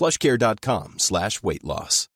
plushcare.com slash weight loss.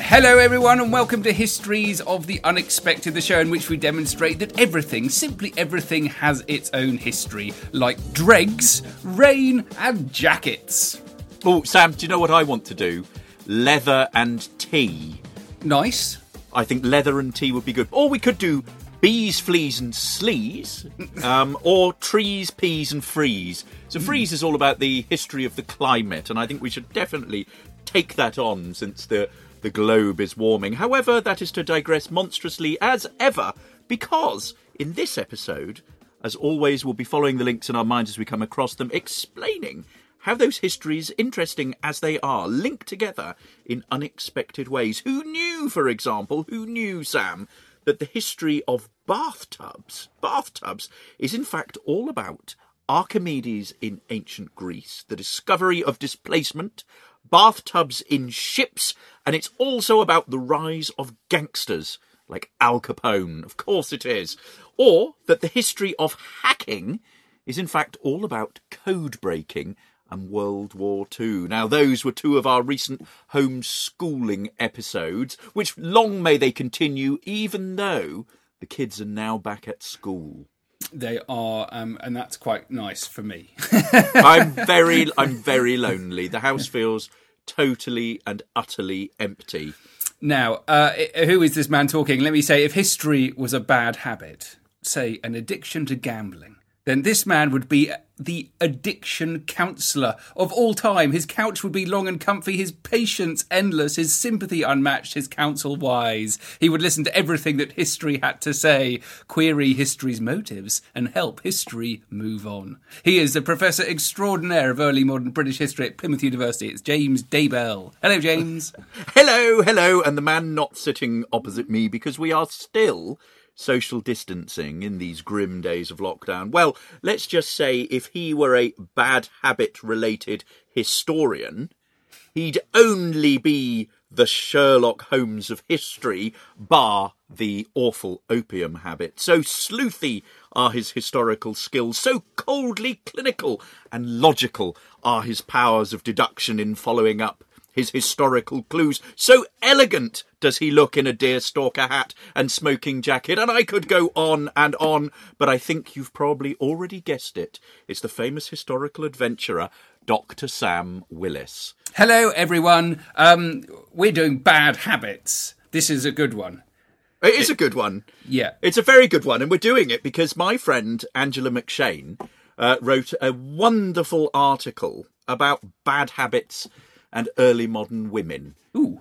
Hello, everyone, and welcome to Histories of the Unexpected, the show in which we demonstrate that everything, simply everything, has its own history, like dregs, rain, and jackets. Oh, Sam, do you know what I want to do? Leather and tea. Nice. I think leather and tea would be good. Or we could do bees, fleas, and slees, um, or trees, peas, and freeze. So freeze is all about the history of the climate, and I think we should definitely take that on since the the globe is warming. However, that is to digress monstrously as ever, because in this episode, as always, we'll be following the links in our minds as we come across them, explaining how those histories, interesting as they are, linked together in unexpected ways. Who knew, for example, who knew, Sam, that the history of bathtubs, bathtubs, is in fact all about Archimedes in ancient Greece, the discovery of displacement, bathtubs in ships, and it's also about the rise of gangsters like Al Capone. Of course it is. Or that the history of hacking is in fact all about code breaking and World War II. Now, those were two of our recent homeschooling episodes, which long may they continue, even though the kids are now back at school. They are, um, and that's quite nice for me. I'm very, I'm very lonely. The house feels totally and utterly empty. now, uh, who is this man talking? Let me say, if history was a bad habit, say an addiction to gambling, then this man would be the addiction counsellor of all time. His couch would be long and comfy, his patience endless, his sympathy unmatched, his counsel wise. He would listen to everything that history had to say, query history's motives, and help history move on. He is the Professor Extraordinaire of Early Modern British History at Plymouth University. It's James Daybell. Hello, James. Hello, hello, and the man not sitting opposite me because we are still social distancing in these grim days of lockdown. Well, let's just say if he were a bad habit related historian, he'd only be the Sherlock Holmes of history, bar the awful opium habit. So sleuthy are his historical skills, so coldly clinical and logical are his powers of deduction in following up his historical clues. So elegant does he look in a deerstalker hat and smoking jacket, and I could go on and on, but I think you've probably already guessed it. It's the famous historical adventurer, Dr. Sam Willis. Hello, everyone. Um, we're doing bad habits. This is a good one. It is a good one. Yeah. It's a very good one, and we're doing it because my friend Angela McShane uh, wrote a wonderful article about bad habits and early modern women.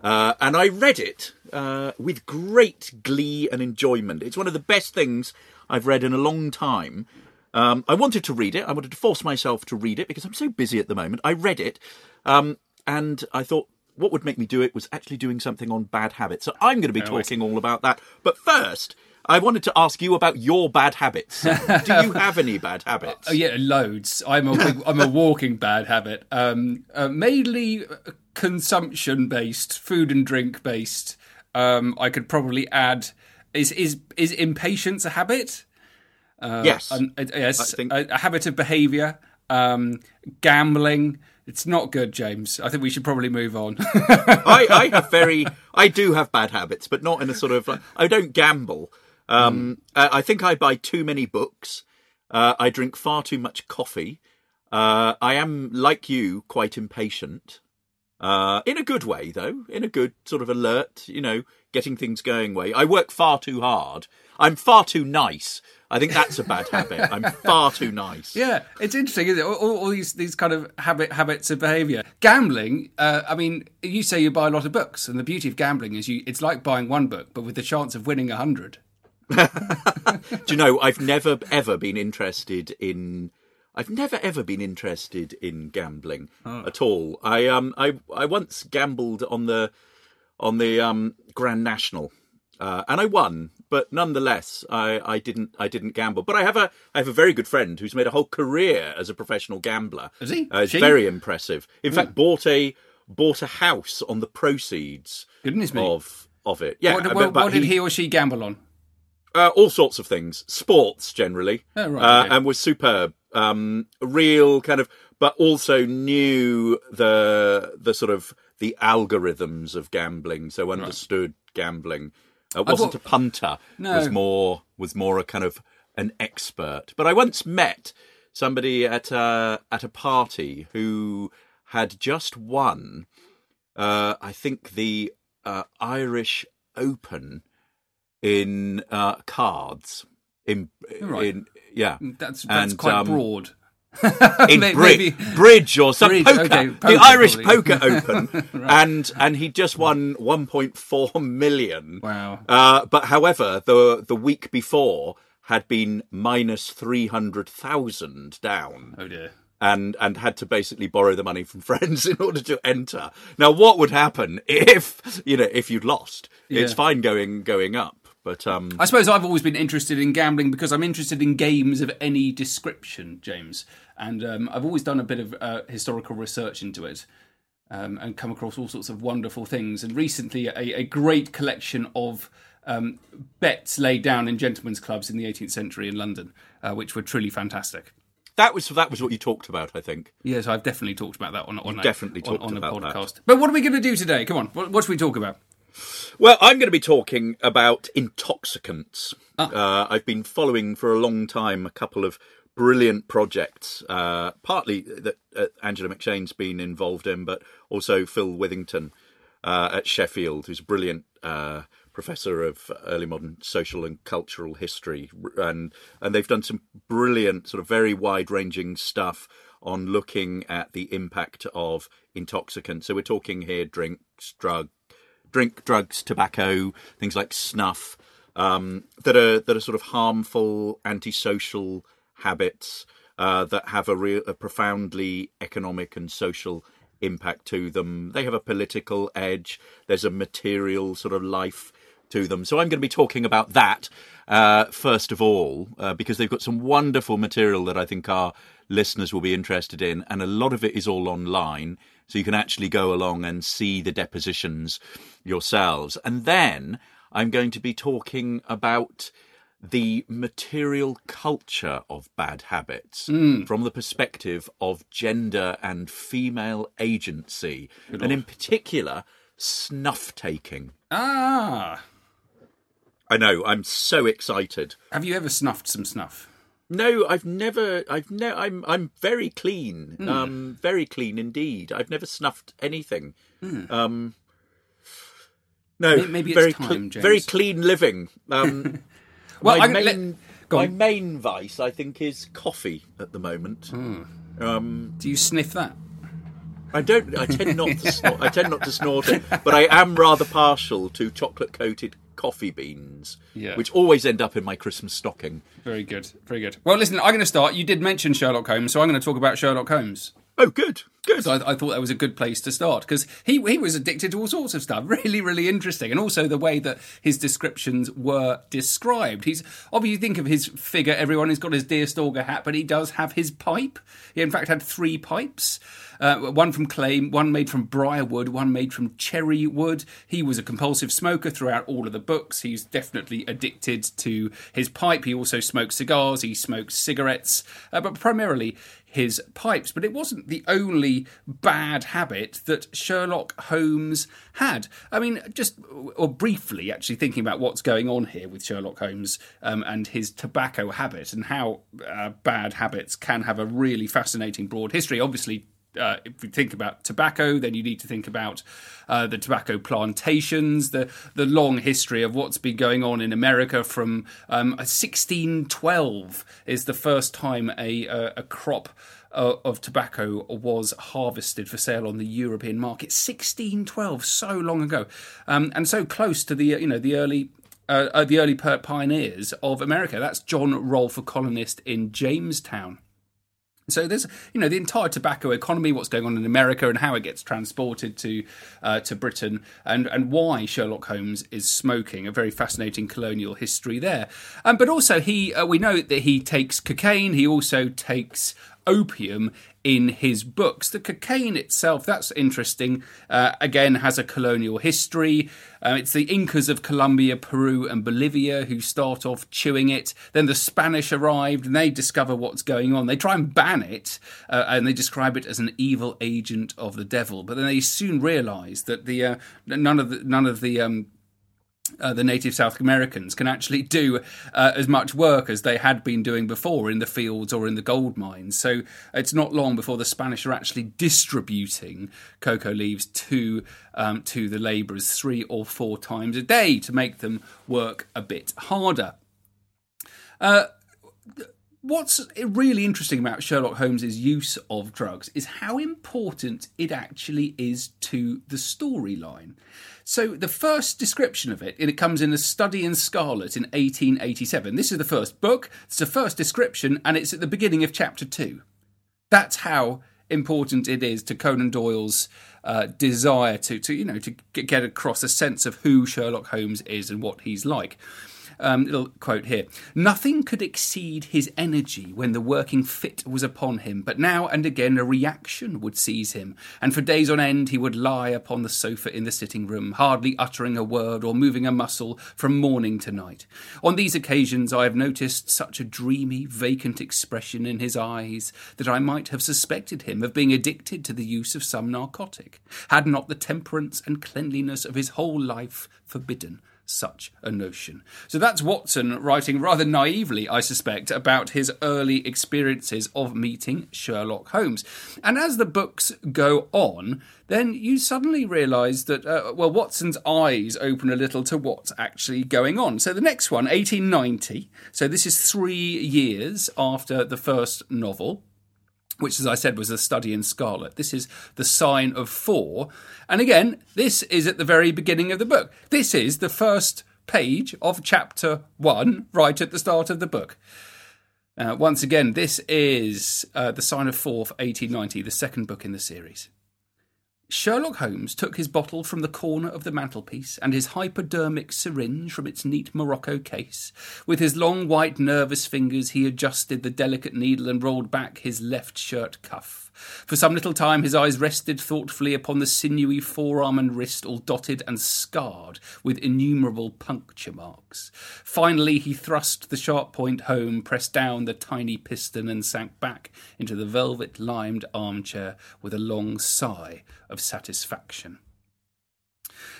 Uh, and I read it uh, with great glee and enjoyment. It's one of the best things I've read in a long time. Um, I wanted to read it. I wanted to force myself to read it because I'm so busy at the moment. I read it, um, and I thought what would make me do it was actually doing something on bad habits. So I'm going to be talking all about that. But first, I wanted to ask you about your bad habits. do you have any bad habits? Oh yeah, loads. I'm a big, I'm a walking bad habit. Um, uh, mainly consumption based, food and drink based. Um, I could probably add is is is impatience a habit? yes. An- uh, yes, think- a, a habit of behaviour. Um, gambling. It's not good, James. I think we should probably move on. I, I have very, I do have bad habits, but not in a sort of like, I don't gamble. Um, I I think I buy too many books. Uh, I drink far too much coffee. Uh, I am, like you, quite impatient. Uh, in a good way, though. In a good sort of alert, you know, getting things going way. I work far too hard. I'm far too nice. I think that's a bad habit. I'm far too nice. Yeah, it's interesting, isn't it? All, all, all these these kind of habit habits of behaviour. Gambling. Uh, I mean, you say you buy a lot of books, and the beauty of gambling is you. It's like buying one book, but with the chance of winning a hundred. Do you know, I've never ever been interested in. I've never ever been interested in gambling at all. I um I I once gambled on the on the um Grand National, uh, and I won. But nonetheless, I, I didn't I didn't gamble. But I have a I have a very good friend who's made a whole career as a professional gambler. Has he? Uh, it's She? very impressive. In fact, bought a bought a house on the proceeds Goodness me. of of it. Yeah, what, what, but what did he or she gamble on? Uh, all sorts of things, sports generally, Oh, right, uh, okay. and was superb. Um, real kind of, but also knew the the sort of the algorithms of gambling, so understood gambling. Uh, wasn't thought- a punter. No. Was more was more a kind of an expert. But I once met somebody at a at a party who had just won. Uh, I think the uh, Irish Open in uh, cards. In Right. in yeah, That's that's And, quite um, broad. in May- bri- maybe- bridge or some Bridge, poker, okay, the Irish probably. Poker Open, and and he just won 1.4 million. Wow. Uh, but however, the the week before had been minus 300,000 down Oh dear. and and had to basically borrow the money from friends in order to enter. Now, what would happen if you know if you'd lost? It's fine going going up, but um, I suppose I've always been interested in gambling because I'm interested in games of any description, James. And um, I've always done a bit of uh, historical research into it um, and come across all sorts of wonderful things. And recently, a, a great collection of um, bets laid down in gentlemen's clubs in the 18th century in London, uh, which were truly fantastic. that was that was what you talked about, I think. Yes, I've definitely talked about that on, on, a, definitely on, talked on a about that. podcast. But what are we going to do today? Come on, what, what should we talk about? Well, I'm going to be talking about intoxicants. Ah. Uh, I've been following for a long time a couple of brilliant projects, uh, partly that uh, Angela McShane's been involved in, but also Phil Withington uh, at Sheffield, who's a brilliant uh, professor of early modern social and cultural history, and and they've done some brilliant, sort of very wide-ranging stuff on looking at the impact of intoxicants. So we're talking here drinks, drug, drink, drugs, tobacco, things like snuff, um, that are that are sort of harmful, antisocial habits uh, that have a real, a profoundly economic and social impact to them. They have a political edge. There's a material sort of life to them. So I'm going to be talking about that uh, first of all, uh, because they've got some wonderful material that I think our listeners will be interested in, and a lot of it is all online, so you can actually go along and see the depositions yourselves. And then I'm going to be talking about the material culture of bad habits from the perspective of gender and female agency, and in particular, snuff taking. Ah, I know, I'm so excited. have you ever snuffed some snuff? No, I've never. I've no. I'm. I'm very clean. Um, very clean indeed. I've never snuffed anything. Um, no, May- maybe it's very time, James. very clean living. Um, Well, my I'm main, let- my main vice, I think, is coffee at the moment. Hmm. Um, Do you sniff that? I don't. I tend not to. snort, I tend not to snort it, but I am rather partial to chocolate coated coffee beans, Yeah. which always end up in my Christmas stocking. Very good, very good. Well, listen, I'm going to start. You did mention Sherlock Holmes, so I'm going to talk about Sherlock Holmes. Oh, good, good. So I, I thought that was a good place to start because he he was addicted to all sorts of stuff. Really, really interesting, and also the way that his descriptions were described. He's obviously you think of his figure. Everyone has got his deer stalker hat, but he does have his pipe. He in fact had three pipes. Uh, one from clay, one made from briarwood, one made from cherry wood. He was a compulsive smoker throughout all of the books. He's definitely addicted to his pipe. He also smokes cigars. He smokes cigarettes, uh, but primarily his pipes. But it wasn't the only bad habit that Sherlock Holmes had. I mean, just or briefly, actually thinking about what's going on here with Sherlock Holmes um, and his tobacco habit and how uh, bad habits can have a really fascinating broad history. Obviously, uh, if we think about tobacco, then you need to think about uh, the tobacco plantations, the the long history of what's been going on in America from um, 1612 is the first time a a, a crop. Uh, of tobacco was harvested for sale on the European market. 1612, so long ago, um, and so close to the you know the early uh, uh, the early pioneers of America. That's John Rolfe, a colonist in Jamestown. So there's, you know, the entire tobacco economy, what's going on in America, and how it gets transported to uh, to Britain, and and why Sherlock Holmes is smoking. A very fascinating colonial history there. Um, but also, he uh, we know that he takes cocaine. He also takes opium in his books. The cocaine itself, that's interesting, uh, again, has a colonial history. Uh, it's the Incas of Colombia, Peru, and Bolivia who start off chewing it. Then the Spanish arrived and they discover what's going on. They try and ban it uh, and they describe it as an evil agent of the devil. But then they soon realize that the uh, none of the none of the um, uh, the native South Americans can actually do uh, as much work as they had been doing before in the fields or in the gold mines. So it's not long before the Spanish are actually distributing cocoa leaves to um, to the labourers three or four times a day to make them work a bit harder. Uh, what's really interesting about Sherlock Holmes's use of drugs is how important it actually is to the storyline. So the first description of it, it comes in A Study in Scarlet in 1887. This is the first book, it's the first description, and it's at the beginning of chapter two. That's how important it is to Conan Doyle's uh, desire to, to, you know, to get across a sense of who Sherlock Holmes is and what he's like. Um, little quote here. Nothing could exceed his energy when the working fit was upon him, but now and again a reaction would seize him, and for days on end he would lie upon the sofa in the sitting room, hardly uttering a word or moving a muscle from morning to night. On these occasions I have noticed such a dreamy, vacant expression in his eyes that I might have suspected him of being addicted to the use of some narcotic, had not the temperance and cleanliness of his whole life forbidden such a notion. So that's Watson writing rather naively, I suspect, about his early experiences of meeting Sherlock Holmes. And as the books go on, then you suddenly realise that, uh, well, Watson's eyes open a little to what's actually going on. So the next one, 1890, so this is three years after the first novel which, as I said, was a study in scarlet. This is the sign of four. And again, this is at the very beginning of the book. This is the first page of chapter one, right at the start of the book. Uh, once again, this is uh, the sign of four for 1890, the second book in the series. Sherlock Holmes took his bottle from the corner of the mantelpiece and his hypodermic syringe from its neat morocco case. With his long white nervous fingers he adjusted the delicate needle and rolled back his left shirt cuff. For some little time his eyes rested thoughtfully upon the sinewy forearm and wrist, all dotted and scarred with innumerable puncture marks. Finally he thrust the sharp point home, pressed down the tiny piston, and sank back into the velvet limed armchair with a long sigh of satisfaction.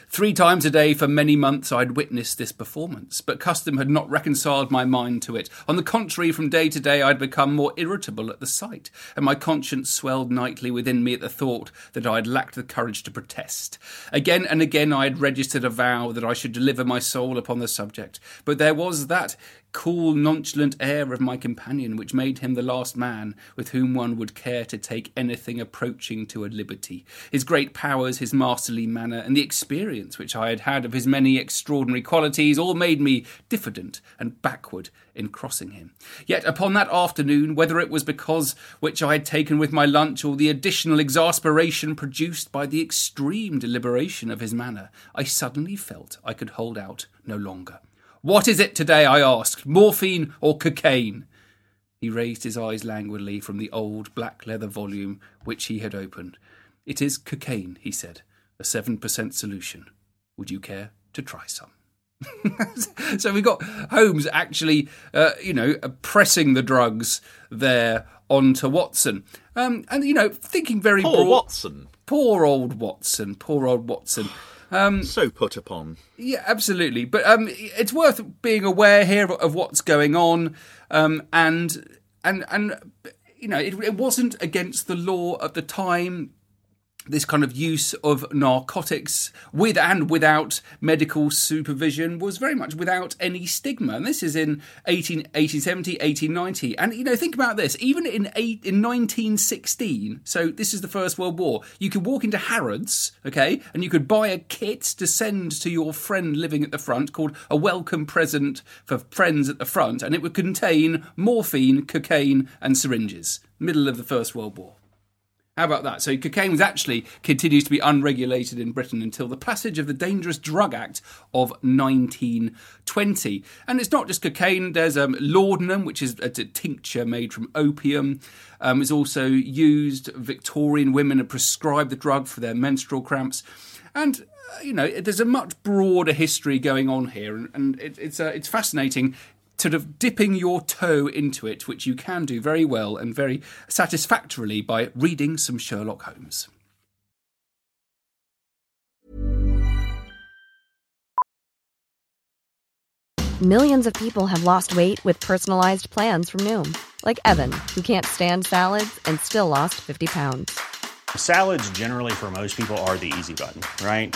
Three times a day for many months I'd witnessed this performance, but custom had not reconciled my mind to it. On the contrary, from day to day I'd become more irritable at the sight, and my conscience swelled nightly within me at the thought that I had lacked the courage to protest. Again and again I had registered a vow that I should deliver my soul upon the subject, but there was that cool, nonchalant air of my companion which made him the last man with whom one would care to take anything approaching to a liberty. His great powers, his masterly manner, and the experience which I had had of his many extraordinary qualities all made me diffident and backward in crossing him. Yet upon that afternoon, whether it was because which I had taken with my lunch or the additional exasperation produced by the extreme deliberation of his manner, I suddenly felt I could hold out no longer. What is it today? I asked. Morphine or cocaine? He raised his eyes languidly from the old black leather volume which he had opened. It is cocaine, he said, a 7% solution. Would you care to try some? so we got Holmes actually, uh, you know, pressing the drugs there on to Watson. Um, and, you know, thinking very Poor broad. Watson. Poor old Watson. Poor old Watson. Um, so put upon. Yeah, absolutely. But um, it's worth being aware here of, what's going on, um, and and and you know, it, it wasn't against the law at the time this kind of use of narcotics with and without medical supervision was very much without any stigma. And this is in 18, 1870, 1890. And, you know, think about this. Even in, eight, in 1916, so this is the First World War, you could walk into Harrods, okay, and you could buy a kit to send to your friend living at the front called a welcome present for friends at the front, and it would contain morphine, cocaine, and syringes. Middle of the First World War. How about that? So cocaine was actually continues to be unregulated in Britain until the passage of the Dangerous Drug Act of 1920. And it's not just cocaine. There's um, laudanum, which is a, tincture made from opium. Um, is also used. Victorian women are prescribed the drug for their menstrual cramps, and uh, you know there's a much broader history going on here, and, and it, it's uh, it's fascinating sort of dipping your toe into it, which you can do very well and very satisfactorily by reading some Sherlock Holmes. Millions of people have lost weight with personalized plans from Noom, like Evan, who can't stand salads and still lost 50 pounds. Salads, generally, for most people, are the easy button, right?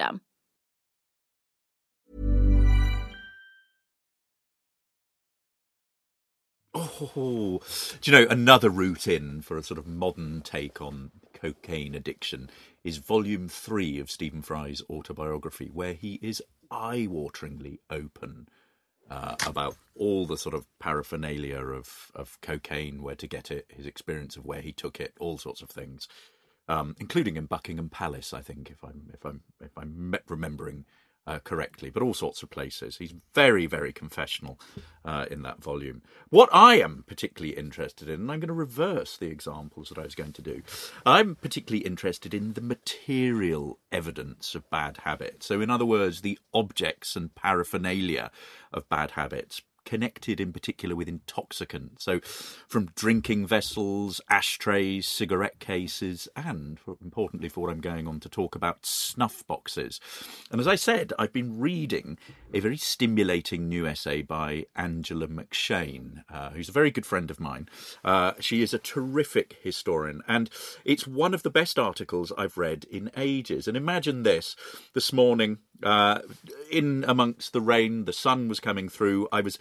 Oh, do you know another route in for a sort of modern take on cocaine addiction is volume three of Stephen Fry's autobiography, where he is eye-wateringly open uh, about all the sort of paraphernalia of, of cocaine, where to get it, his experience of where he took it, all sorts of things, um, including in Buckingham Palace, I think, if I'm if I'm if I'm remembering uh, correctly, but all sorts of places. He's very, very confessional uh, in that volume. What I am particularly interested in, and I'm going to reverse the examples that I was going to do, I'm particularly interested in the material evidence of bad habits. So, in other words, the objects and paraphernalia of bad habits, connected in particular with intoxicants. So, from drinking vessels, ashtrays, cigarette cases, and importantly for what I'm going on to talk about, snuff boxes. And as I said, I've been reading a very stimulating new essay by Angela McShane, uh, who's a very good friend of mine. Uh, she is a terrific historian, and it's one of the best articles I've read in ages. And imagine this this morning, uh, in amongst the rain, the sun was coming through. I was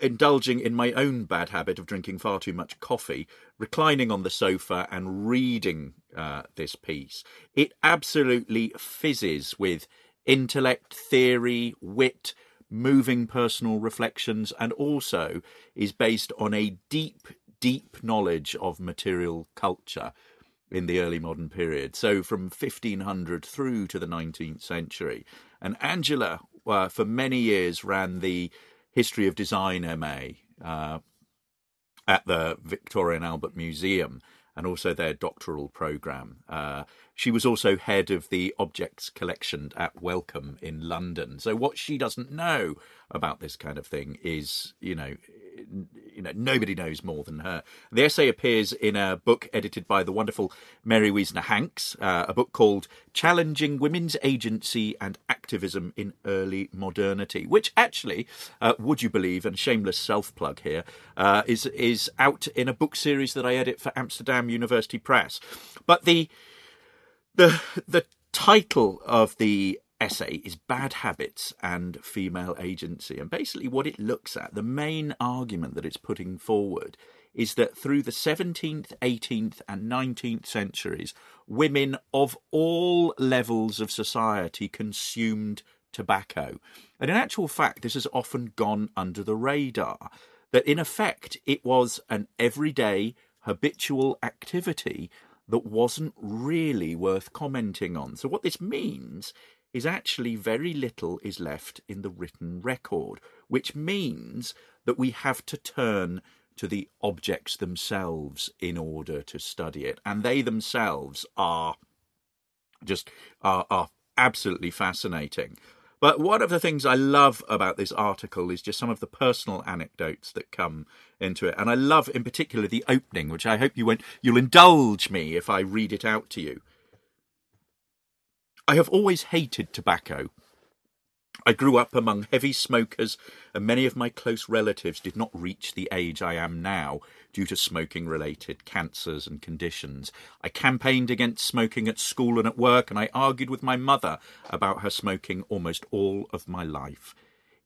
indulging in my own bad habit of drinking far too much coffee, reclining on the sofa and reading uh, this piece. It absolutely fizzes with intellect, theory, wit, moving personal reflections, and also is based on a deep, deep knowledge of material culture in the early modern period. So from 1500 through to the 19th century. And Angela, uh, for many years, ran the History of Design MA uh, at the Victoria and Albert Museum. and also their doctoral program. Uh, she was also head of the objects collection at Wellcome in London. So what she doesn't know about this kind of thing is, you know, you know, nobody knows more than her. The essay appears in a book edited by the wonderful Merry Wiesner-Hanks, uh, a book called Challenging Women's Agency and Activism in Early Modernity, which actually, uh, would you believe, and shameless self plug here, uh, is is out in a book series that I edit for Amsterdam University Press. But the the the title of the essay is Bad Habits and Female Agency. And basically, what it looks at, the main argument that it's putting forward, is that through the 17th, 18th, and 19th centuries, women of all levels of society consumed tobacco. And in actual fact, this has often gone under the radar. That in effect, it was an everyday, habitual activity that wasn't really worth commenting on. So, what this means is actually very little is left in the written record, which means that we have to turn to the objects themselves in order to study it. And they themselves are just are, are absolutely fascinating. But one of the things I love about this article is just some of the personal anecdotes that come into it. And I love in particular the opening, which I hope you won't you'll indulge me if I read it out to you. I have always hated tobacco. I grew up among heavy smokers, and many of my close relatives did not reach the age I am now due to smoking related cancers and conditions. I campaigned against smoking at school and at work, and I argued with my mother about her smoking almost all of my life.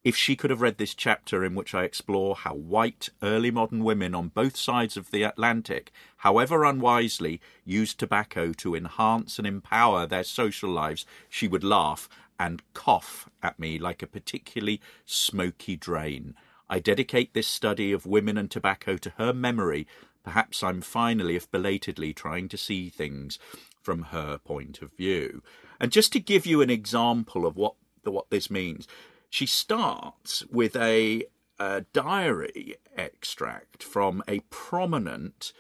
If she could have read this chapter in which I explore how white, early modern women on both sides of the Atlantic, however unwisely, used tobacco to enhance and empower their social lives, she would laugh and cough at me like a particularly smoky drain. I dedicate this study of women and tobacco to her memory. Perhaps I'm finally, if belatedly, trying to see things from her point of view. And just to give you an example of what what this means, she starts with a, a diary extract from a prominent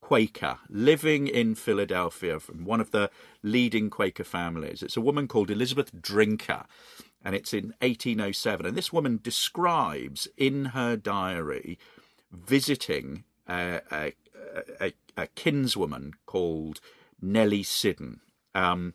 Quaker living in Philadelphia from one of the leading Quaker families. It's a woman called Elizabeth Drinker, and it's in 1807. And this woman describes in her diary visiting a, a, a, a kinswoman called Nellie Siddon. Um,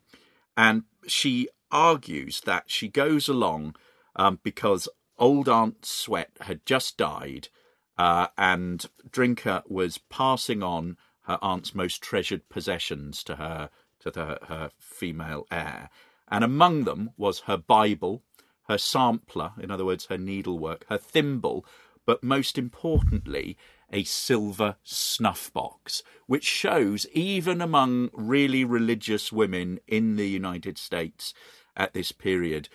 and she argues that she goes along um, because old Aunt Sweat had just died, uh, and Drinker was passing on her aunt's most treasured possessions to her to the, her female heir, and among them was her Bible, her sampler, in other words, her needlework, her thimble, but most importantly, a silver snuff box, which shows even among really religious women in the United States at this period,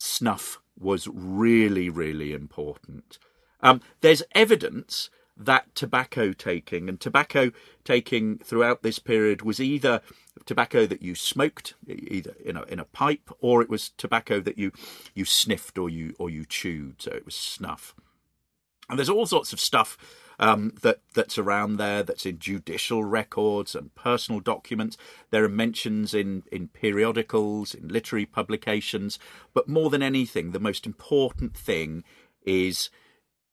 snuff was really, really important. Um, there's evidence that tobacco taking and tobacco taking throughout this period was either tobacco that you smoked either in a, in a pipe or it was tobacco that you you sniffed or you or you chewed so it was snuff and there's all sorts of stuff um, that that's around there. That's in judicial records and personal documents. There are mentions in in periodicals, in literary publications. But more than anything, the most important thing is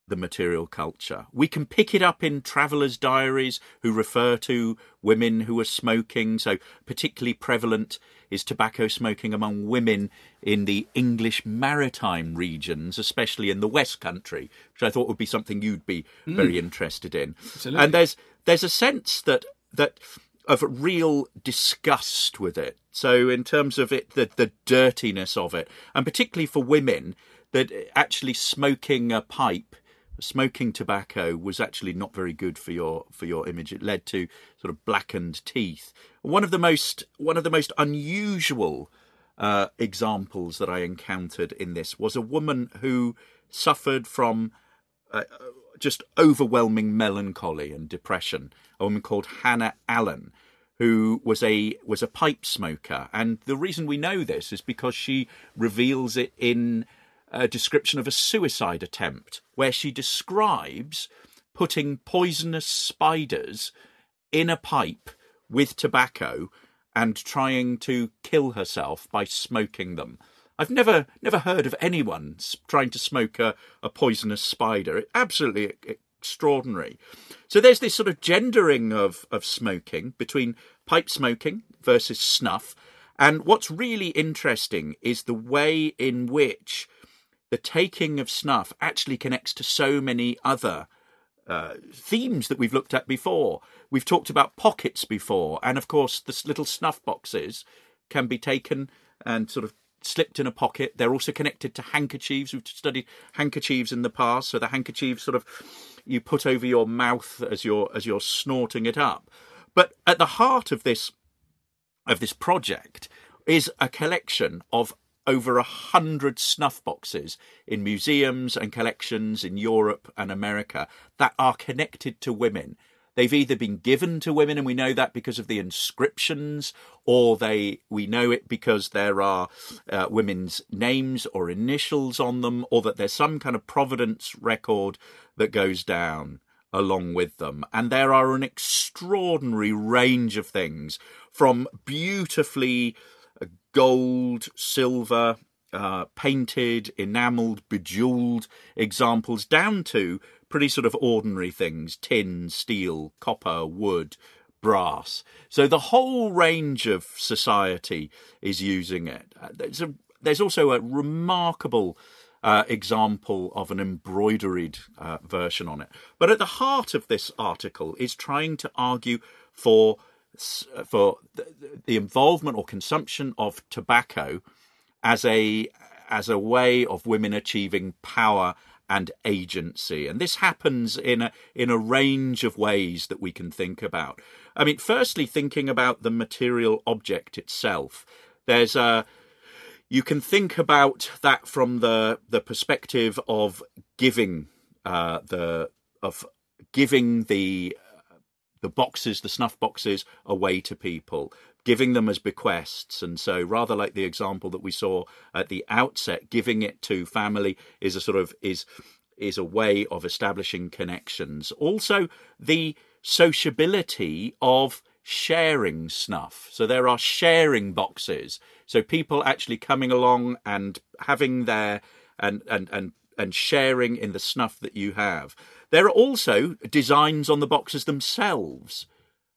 the material culture. We can pick it up in travellers' diaries who refer to women who are smoking. So, particularly prevalent is tobacco smoking among women in the English maritime regions, especially in the West Country, which I thought would be something you'd be mm. very interested in. Absolutely. And there's there's a sense that that of real disgust with it. So, in terms of it, the the dirtiness of it, and particularly for women, that actually smoking a pipe smoking tobacco was actually not very good for your for your image. It led to sort of blackened teeth. One of the most one of the most unusual uh, examples that I encountered in this was a woman who suffered from uh, just overwhelming melancholy and depression. A woman called Hannah Allen, who was a was a pipe smoker, and the reason we know this is because she reveals it in a description of a suicide attempt where she describes putting poisonous spiders in a pipe with tobacco and trying to kill herself by smoking them. I've never never heard of anyone trying to smoke a, a poisonous spider. absolutely extraordinary. So there's this sort of gendering of, of smoking between pipe smoking versus snuff. And what's really interesting is the way in which the taking of snuff actually connects to so many other uh, themes that we've looked at before. We've talked about pockets before, and of course, the little snuff boxes can be taken and sort of slipped in a pocket. They're also connected to handkerchiefs. We've studied handkerchiefs in the past, so the handkerchief sort of you put over your mouth as you're as you're snorting it up. But at the heart of this of this project is a collection of over a hundred snuff boxes in museums and collections in Europe and America that are connected to women. They've either been given to women, and we know that because of the inscriptions, or they we know it because there are uh, women's names or initials on them, or that there's some kind of providence record that goes down along with them. And there are an extraordinary range of things from beautifully gold, silver, uh, painted, enameled, bejeweled examples down to pretty sort of ordinary things tin, steel, copper, wood, brass. So the whole range of society is using it. Uh, there's, a, there's also a remarkable uh, example of an embroidered uh, version on it. But at the heart of this article is trying to argue for for the involvement or consumption of tobacco as a as a way of women achieving power and agency. And this happens in a in a range of ways that we can think about. I mean firstly thinking about the material object itself. There's a you can think about that from the the perspective of giving uh, the of giving the the boxes, the snuff boxes, away to people, giving them as bequests. And so, rather like the example that we saw at the outset, giving it to family is a sort of is is a way of establishing connections. Also, the sociability of sharing snuff. So there are sharing boxes. So people actually coming along and having their and and and and sharing in the snuff that you have. There are also designs on the boxes themselves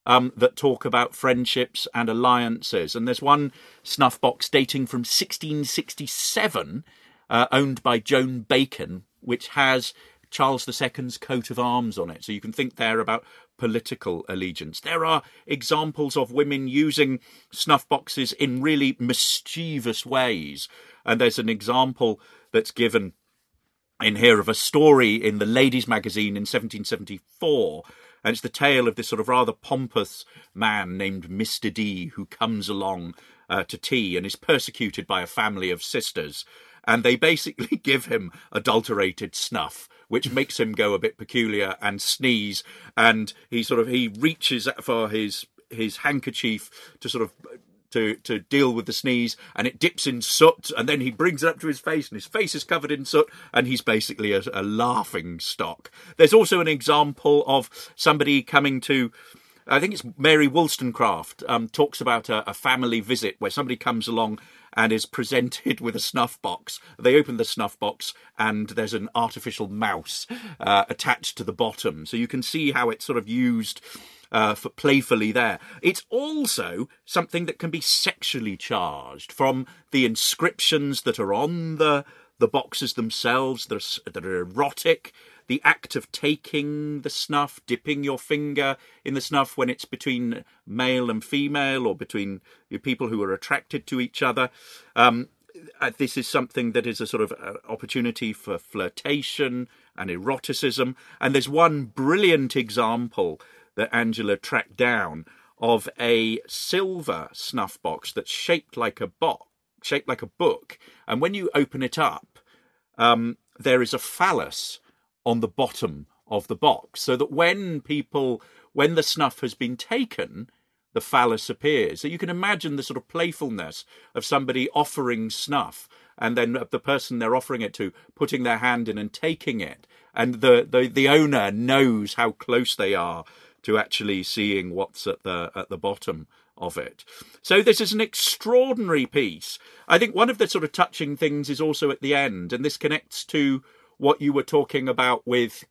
um, that talk about friendships and alliances. And there's one snuff box dating from 1667, uh, owned by Joan Bacon, which has Charles II's coat of arms on it. So you can think there about political allegiance. There are examples of women using snuff boxes in really mischievous ways. And there's an example that's given in here of a story in the Ladies' Magazine in 1774. And it's the tale of this sort of rather pompous man named Mr. D who comes along uh, to tea and is persecuted by a family of sisters. And they basically give him adulterated snuff, which makes him go a bit peculiar and sneeze. And he sort of he reaches for his his handkerchief to sort of to, to deal with the sneeze and it dips in soot and then he brings it up to his face and his face is covered in soot and he's basically a, a laughing stock. There's also an example of somebody coming to I think it's Mary Wollstonecraft um, talks about a, a, family visit where somebody comes along and is presented with a snuff box. They open the snuff box and there's an artificial mouse uh, attached to the bottom. So you can see how it's sort of used uh, for playfully there. It's also something that can be sexually charged from the inscriptions that are on the the boxes themselves that are, that are erotic. The act of taking the snuff, dipping your finger in the snuff when it's between male and female or between people who are attracted to each other. Um, uh, this is something that is a sort of uh, opportunity for flirtation and eroticism. And there's one brilliant example that Angela tracked down of a silver snuff box that's shaped like a box, shaped like a book, and when you open it up, um, there is a phallus on the bottom of the box, so that when people, when the snuff has been taken, the phallus appears. So you can imagine the sort of playfulness of somebody offering snuff and then the person they're offering it to putting their hand in and taking it. And the, the, the owner knows how close they are to actually seeing what's at the at the bottom of it. So this is an extraordinary piece. I think one of the sort of touching things is also at the end, and this connects to what you were talking about with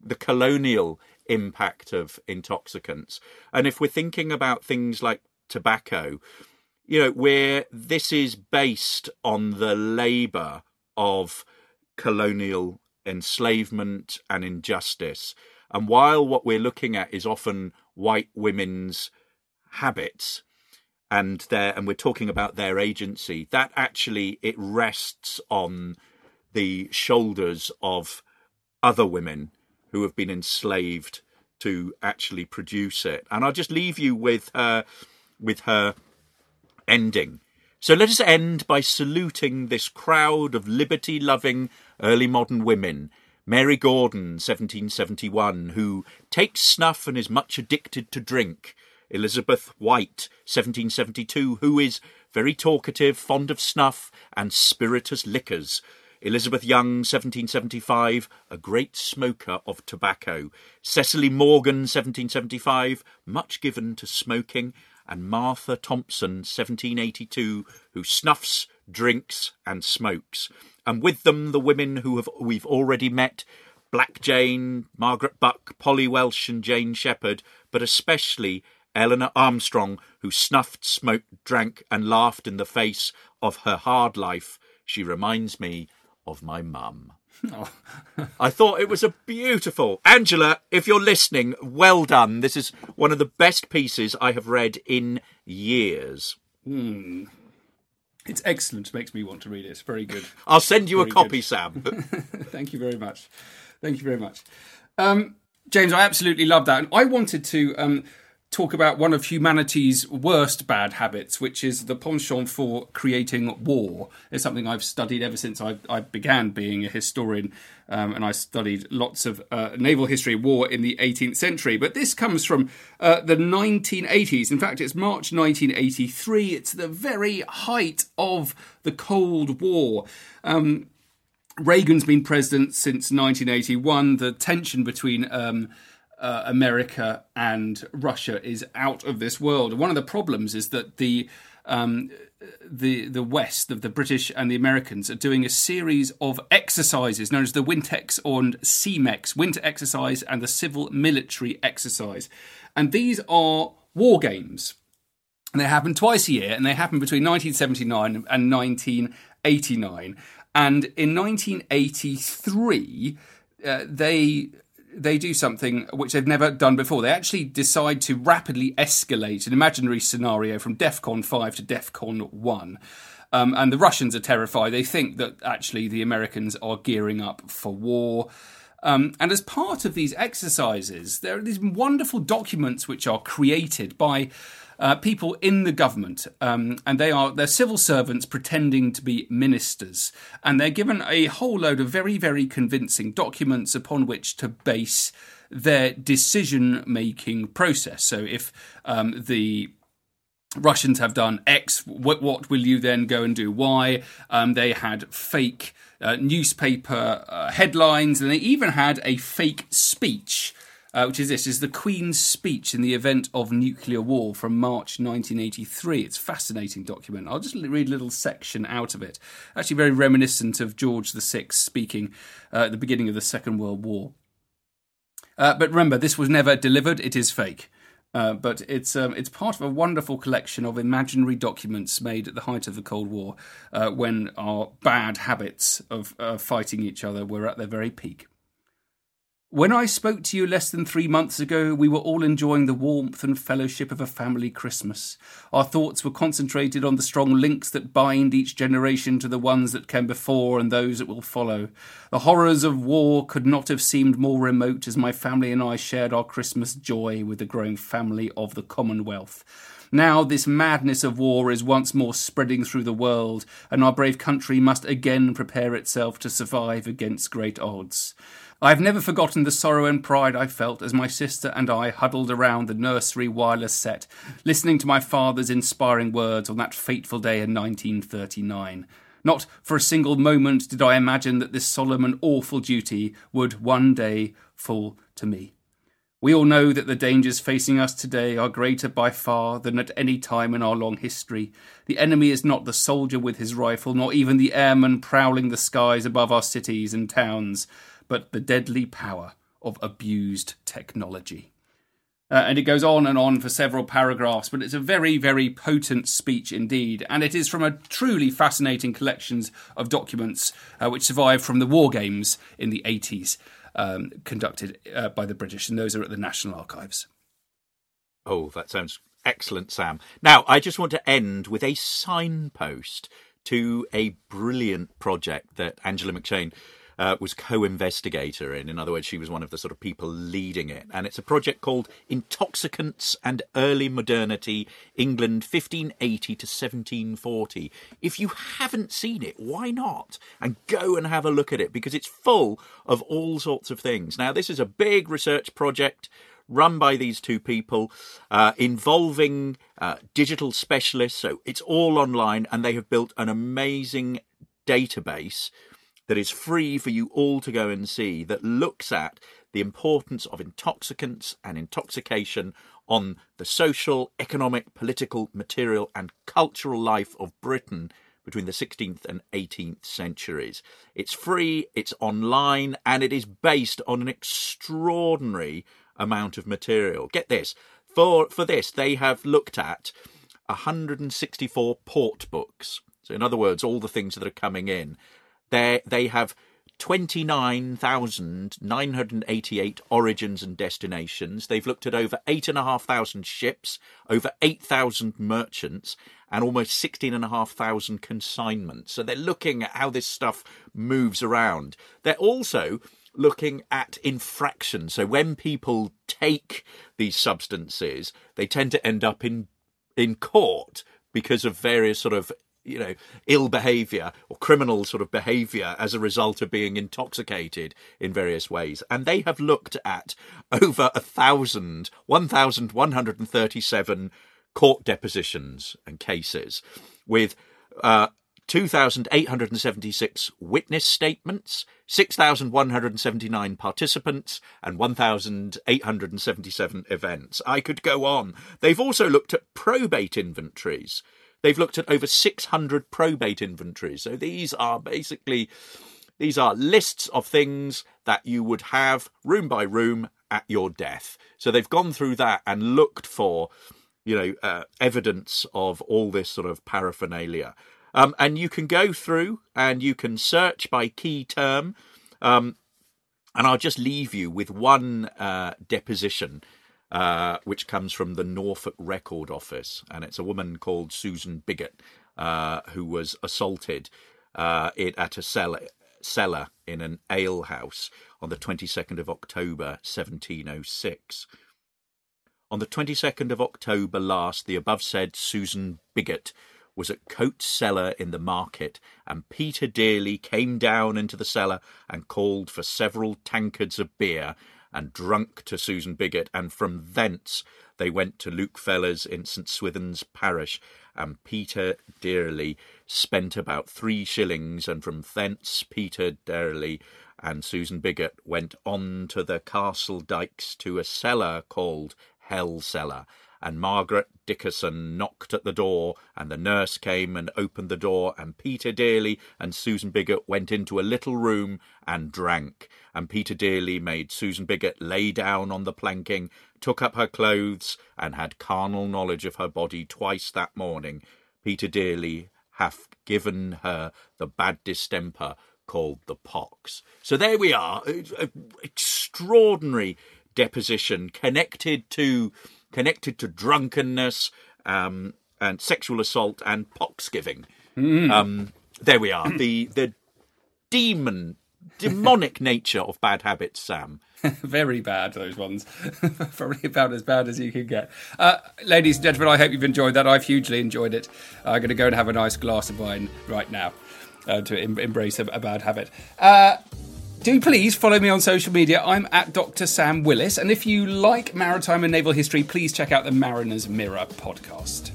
the colonial impact of intoxicants. And if we're thinking about things like tobacco, you know, where this is based on the labour of colonial enslavement and injustice. And while what we're looking at is often white women's habits and their and we're talking about their agency, that actually it rests on the shoulders of other women who have been enslaved to actually produce it. And I'll just leave you with her with her ending. So let us end by saluting this crowd of liberty loving early modern women. Mary Gordon, 1771, who takes snuff and is much addicted to drink. Elizabeth White, 1772, who is very talkative, fond of snuff and spirituous liquors. Elizabeth Young, 1775, a great smoker of tobacco. Cecily Morgan, 1775, much given to smoking. And Martha Thompson, 1782, who snuffs, drinks, and smokes. And with them the women who have we've already met Black Jane, Margaret Buck, Polly Welsh, and Jane Shepherd, but especially Eleanor Armstrong, who snuffed, smoked, drank, and laughed in the face of her hard life. She reminds me of my mum. Oh. I thought it was a beautiful. Angela, if you're listening, well done. This is one of the best pieces I have read in years. Hmm. It's excellent. Makes me want to read it. It's very good. I'll send you very a copy, good. Sam. Thank you very much. Thank you very much. Um, James, I absolutely love that. And I wanted to um, talk about one of humanity's worst bad habits, which is the penchant for creating war. It's something I've studied ever since I, I began being a historian, um, and I studied lots of uh, naval history, war in the 18th century. But this comes from uh, the 1980s. In fact, it's March 1983. It's the very height of the Cold War. Um, Reagan's been president since 1981. The tension between um, uh, America and Russia is out of this world. one of the problems is that the um, the the West, the, the British and the Americans, are doing a series of exercises known as the Wintex and CIMEX, Winter Exercise and the Civil Military Exercise, and these are war games. And they happen twice a year, and they happen between 1979 and 1989. And in 1983, uh, they they do something which they've never done before. They actually decide to rapidly escalate an imaginary scenario from DEFCON 5 to DEFCON 1. Um, and the Russians are terrified. They think that actually the Americans are gearing up for war. Um, and as part of these exercises, there are these wonderful documents which are created by uh, people in the government, um, and they are they're civil servants pretending to be ministers, and they're given a whole load of very very convincing documents upon which to base their decision making process. So if um, the Russians have done X. What, what, will you then go and do Y? Um, they had fake uh, newspaper uh, headlines, and they even had a fake speech uh, which is this is the Queen's speech in the event of nuclear war from March 1983. It's a fascinating document. I'll just read a little section out of it. Actually, very reminiscent of George VI speaking uh, at the beginning of the Second World War. Uh, but remember, this was never delivered. It is fake. Uh, but it's um, it's part of a wonderful collection of imaginary documents made at the height of the Cold War, uh, when our bad habits of uh, fighting each other were at their very peak. When I spoke to you less than three months ago, we were all enjoying the warmth and fellowship of a family Christmas. Our thoughts were concentrated on the strong links that bind each generation to the ones that came before and those that will follow. The horrors of war could not have seemed more remote as my family and I shared our Christmas joy with the growing family of the Commonwealth. Now, this madness of war is once more spreading through the world, and our brave country must again prepare itself to survive against great odds. I have never forgotten the sorrow and pride I felt as my sister and I huddled around the nursery wireless set, listening to my father's inspiring words on that fateful day in 1939. Not for a single moment did I imagine that this solemn and awful duty would one day fall to me. We all know that the dangers facing us today are greater by far than at any time in our long history. The enemy is not the soldier with his rifle, nor even the airman prowling the skies above our cities and towns, but the deadly power of abused technology. Uh, and it goes on and on for several paragraphs, but it's a very, very potent speech indeed. And it is from a truly fascinating collection of documents uh, which survived from the war games in the 80s um, conducted uh, by the British, and those are at the National Archives. Oh, that sounds excellent, Sam. Now, I just want to end with a signpost to a brilliant project that Angela McShane uh, was co-investigator in. In other words, she was one of the sort of people leading it. And it's a project called Intoxicants and Early Modernity, England 1580 to 1740. If you haven't seen it, why not? And go and have a look at it because it's full of all sorts of things. Now, this is a big research project run by these two people, uh, involving uh, digital specialists. So it's all online, and they have built an amazing database that is free for you all to go and see that looks at the importance of intoxicants and intoxication on the social, economic, political, material, and cultural life of Britain between the 16th and 18th centuries. It's free, it's online, and it is based on an extraordinary amount of material. Get this for, for this, they have looked at 164 port books. So, in other words, all the things that are coming in. They they have 29,988 origins and destinations. They've looked at over 8,500 ships, over 8,000 merchants, and almost 16,500 consignments. So they're looking at how this stuff moves around. They're also looking at infractions. So when people take these substances, they tend to end up in in court because of various sort of you know, ill behavior or criminal sort of behavior as a result of being intoxicated in various ways. And they have looked at over a thousand, 1,137 court depositions and cases with, uh, 2,876 witness statements, 6,179 participants, and 1,877 events. I could go on. They've also looked at probate inventories. They've looked at over 600 probate inventories. So these are basically these are lists of things that you would have room by room at your death. So they've gone through that and looked for, you know, uh, evidence of all this sort of paraphernalia. Um, and you can go through and you can search by key term. Um, and I'll just leave you with one uh, deposition uh, which comes from the Norfolk Record Office, and it's a woman called Susan Bigot uh, who was assaulted uh, it, at a cellar, cellar in an alehouse on the 22nd of October 1706. On the 22nd of October last, the above said Susan Bigot was at Coates Cellar in the market, and Peter Dearly came down into the cellar and called for several tankards of beer and drunk to Susan Bigot, and from thence they went to Luke Fellers in St Swithin's parish, and Peter Dearly spent about three shillings, and from thence Peter Dearly and Susan Bigot went on to the castle dykes to a cellar called Hell Cellar, and Margaret Dickerson knocked at the door, and the nurse came and opened the door, and Peter Dearly and Susan Bigot went into a little room and drank, and Peter Dearly made Susan Bigot lay down on the planking, took up her clothes, and had carnal knowledge of her body twice that morning. Peter Dearly hath given her the bad distemper called the pox. So there we are, extraordinary deposition connected to connected to drunkenness um, and sexual assault and pox giving. Mm. Um, there we are. The the demon demonic nature of bad habits, Sam. Very bad, those ones. Probably about as bad as you can get. Uh, ladies and gentlemen, I hope you've enjoyed that. I've hugely enjoyed it. I'm going to go and have a nice glass of wine right now uh, to em- embrace a, a, bad habit. Uh, do please follow me on social media. I'm at Dr. Sam Willis. And if you like maritime and naval history, please check out the Mariner's Mirror podcast.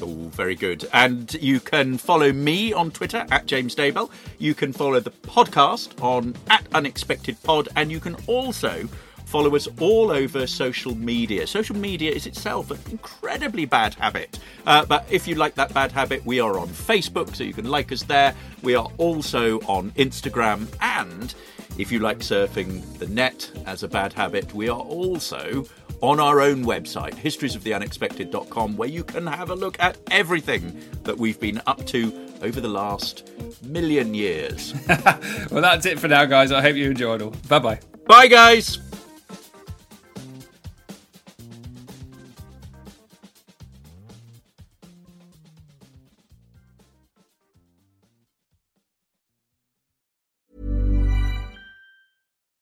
Oh, very good. And you can follow me on Twitter at James Daybell. You can follow the podcast on at Unexpected Pod, and you can also follow us all over social media. Social media is itself an incredibly bad habit. Uh, but if you like that bad habit, we are on Facebook, so you can like us there. We are also on Instagram. And if you like surfing the net as a bad habit, we are also on our own website, historiesoftheunexpected.com, where you can have a look at everything that we've been up to over the last million years. well, that's it for now, guys. I hope you enjoyed all. Bye bye. Bye, guys.